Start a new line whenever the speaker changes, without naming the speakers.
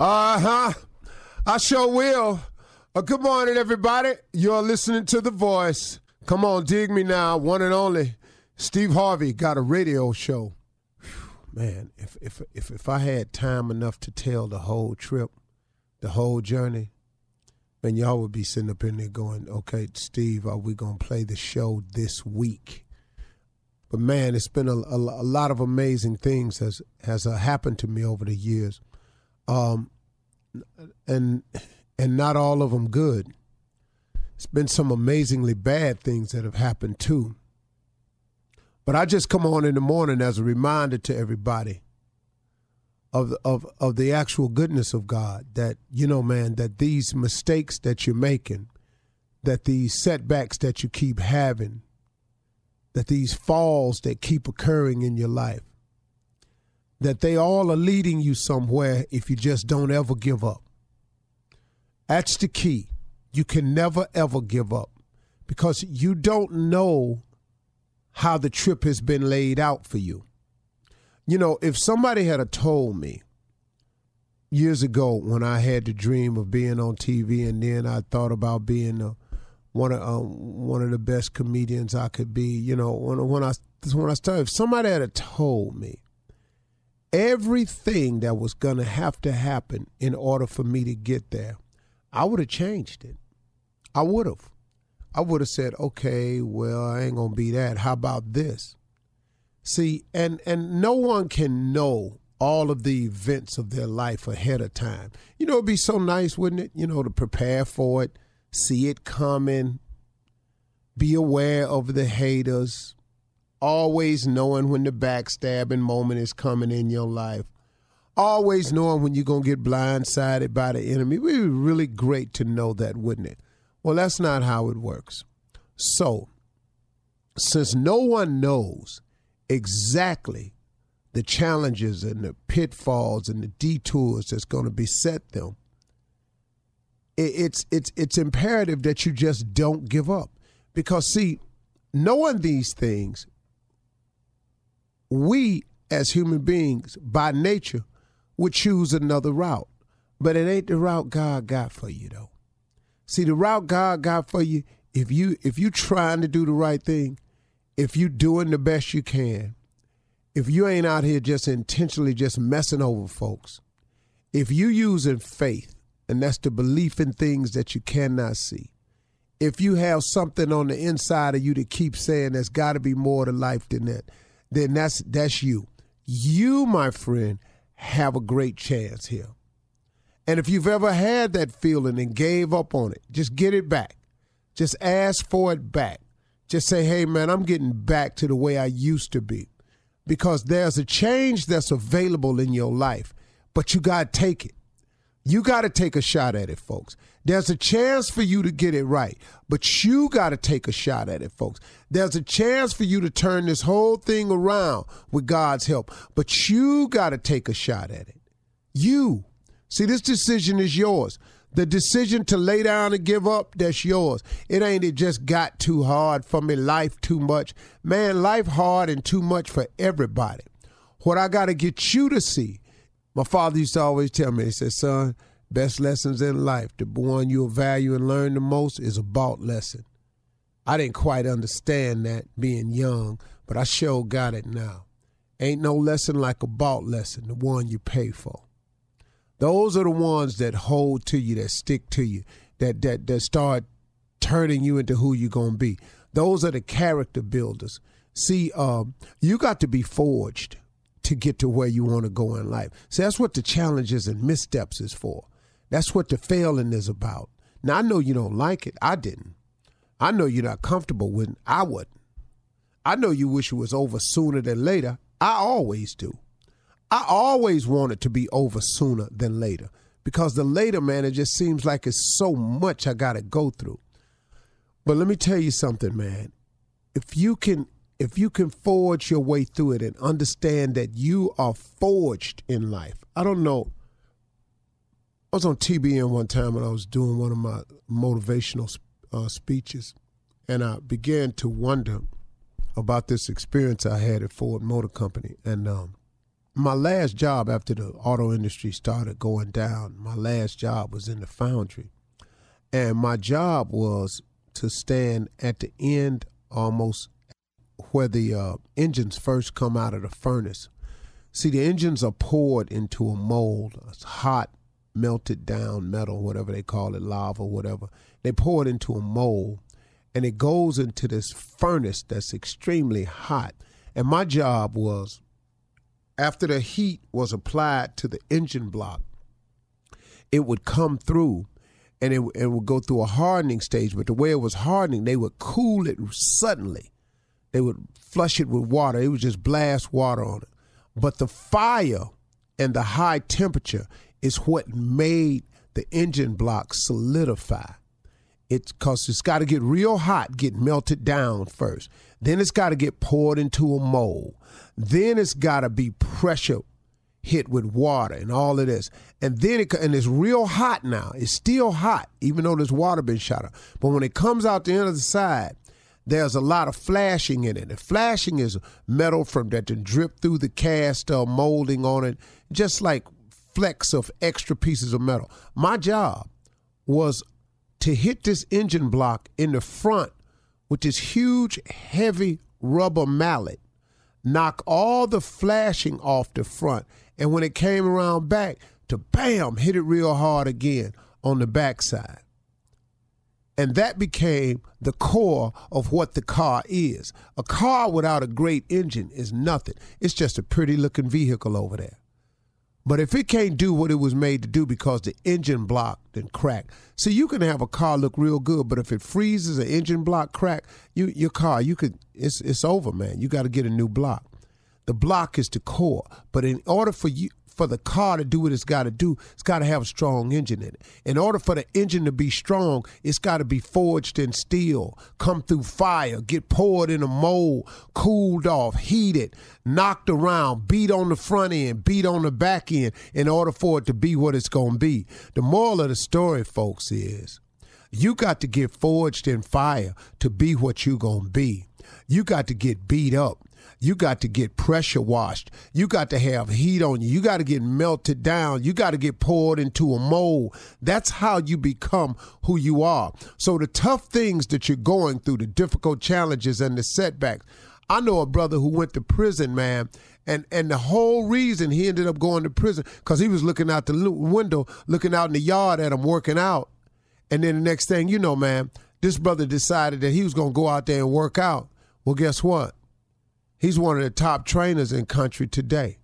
Uh huh. I sure will. Uh, good morning, everybody. You're listening to The Voice. Come on, dig me now. One and only. Steve Harvey got a radio show. Whew, man, if, if if if I had time enough to tell the whole trip, the whole journey, then y'all would be sitting up in there going, "Okay, Steve, are we gonna play the show this week?" But man, it's been a, a, a lot of amazing things has has uh, happened to me over the years um, and and not all of them good. It's been some amazingly bad things that have happened too. But I just come on in the morning as a reminder to everybody of of of the actual goodness of God. That you know, man, that these mistakes that you're making, that these setbacks that you keep having, that these falls that keep occurring in your life, that they all are leading you somewhere if you just don't ever give up. That's the key. You can never, ever give up because you don't know how the trip has been laid out for you. You know, if somebody had told me years ago when I had the dream of being on TV and then I thought about being a, one of uh, one of the best comedians I could be, you know, when, when I when I started, if somebody had told me everything that was going to have to happen in order for me to get there, I would have changed it. I would have. I would have said, okay, well, I ain't going to be that. How about this? See, and and no one can know all of the events of their life ahead of time. You know, it'd be so nice, wouldn't it? You know, to prepare for it, see it coming, be aware of the haters, always knowing when the backstabbing moment is coming in your life, always knowing when you're going to get blindsided by the enemy. It would be really great to know that, wouldn't it? Well, that's not how it works. So, since no one knows exactly the challenges and the pitfalls and the detours that's going to beset them, it's it's it's imperative that you just don't give up because see knowing these things we as human beings by nature would choose another route. But it ain't the route God got for you though. See the route God got for you, if you if you trying to do the right thing, if you doing the best you can, if you ain't out here just intentionally just messing over folks, if you using faith, and that's the belief in things that you cannot see, if you have something on the inside of you that keep saying there's got to be more to life than that, then that's that's you. You, my friend, have a great chance here. And if you've ever had that feeling and gave up on it, just get it back. Just ask for it back. Just say, hey, man, I'm getting back to the way I used to be. Because there's a change that's available in your life, but you got to take it. You got to take a shot at it, folks. There's a chance for you to get it right, but you got to take a shot at it, folks. There's a chance for you to turn this whole thing around with God's help, but you got to take a shot at it. You. See, this decision is yours. The decision to lay down and give up, that's yours. It ain't it just got too hard for me, life too much. Man, life hard and too much for everybody. What I got to get you to see my father used to always tell me, he said, son, best lessons in life, the one you'll value and learn the most is a bought lesson. I didn't quite understand that being young, but I sure got it now. Ain't no lesson like a bought lesson, the one you pay for. Those are the ones that hold to you, that stick to you, that that that start turning you into who you're gonna be. Those are the character builders. See, um, you got to be forged to get to where you want to go in life. So that's what the challenges and missteps is for. That's what the failing is about. Now I know you don't like it. I didn't. I know you're not comfortable with it. I wouldn't. I know you wish it was over sooner than later. I always do. I always want it to be over sooner than later because the later, man, it just seems like it's so much I got to go through. But let me tell you something, man. If you can if you can forge your way through it and understand that you are forged in life. I don't know. I was on TBN one time when I was doing one of my motivational uh, speeches, and I began to wonder about this experience I had at Ford Motor Company. And um, my last job after the auto industry started going down, my last job was in the foundry. And my job was to stand at the end almost where the uh, engines first come out of the furnace. See, the engines are poured into a mold. It's hot, melted down metal, whatever they call it, lava, whatever. They pour it into a mold and it goes into this furnace that's extremely hot. And my job was after the heat was applied to the engine block, it would come through and it, it would go through a hardening stage. But the way it was hardening, they would cool it suddenly. They would flush it with water. It would just blast water on it. But the fire and the high temperature is what made the engine block solidify. It's because it's got to get real hot, get melted down first. Then it's got to get poured into a mold. Then it's got to be pressure hit with water and all of this. And then it and it's real hot now. It's still hot, even though there's water been shot up. But when it comes out the end of the side, there's a lot of flashing in it. The flashing is metal from that to drip through the cast uh, molding on it, just like flecks of extra pieces of metal. My job was to hit this engine block in the front with this huge, heavy rubber mallet, knock all the flashing off the front, and when it came around back, to bam, hit it real hard again on the backside. And that became the core of what the car is. A car without a great engine is nothing. It's just a pretty looking vehicle over there. But if it can't do what it was made to do because the engine block then cracked, see, you can have a car look real good, but if it freezes, an engine block crack, you your car, you could it's it's over, man. You got to get a new block. The block is the core, but in order for you for the car to do what it's got to do, it's got to have a strong engine in it. In order for the engine to be strong, it's got to be forged in steel, come through fire, get poured in a mold, cooled off, heated, knocked around, beat on the front end, beat on the back end in order for it to be what it's going to be. The moral of the story, folks, is you got to get forged in fire to be what you're going to be. You got to get beat up you got to get pressure washed. You got to have heat on you. You got to get melted down. You got to get poured into a mold. That's how you become who you are. So the tough things that you're going through, the difficult challenges and the setbacks. I know a brother who went to prison, man, and and the whole reason he ended up going to prison because he was looking out the window, looking out in the yard at him working out, and then the next thing you know, man, this brother decided that he was going to go out there and work out. Well, guess what? He's one of the top trainers in country today.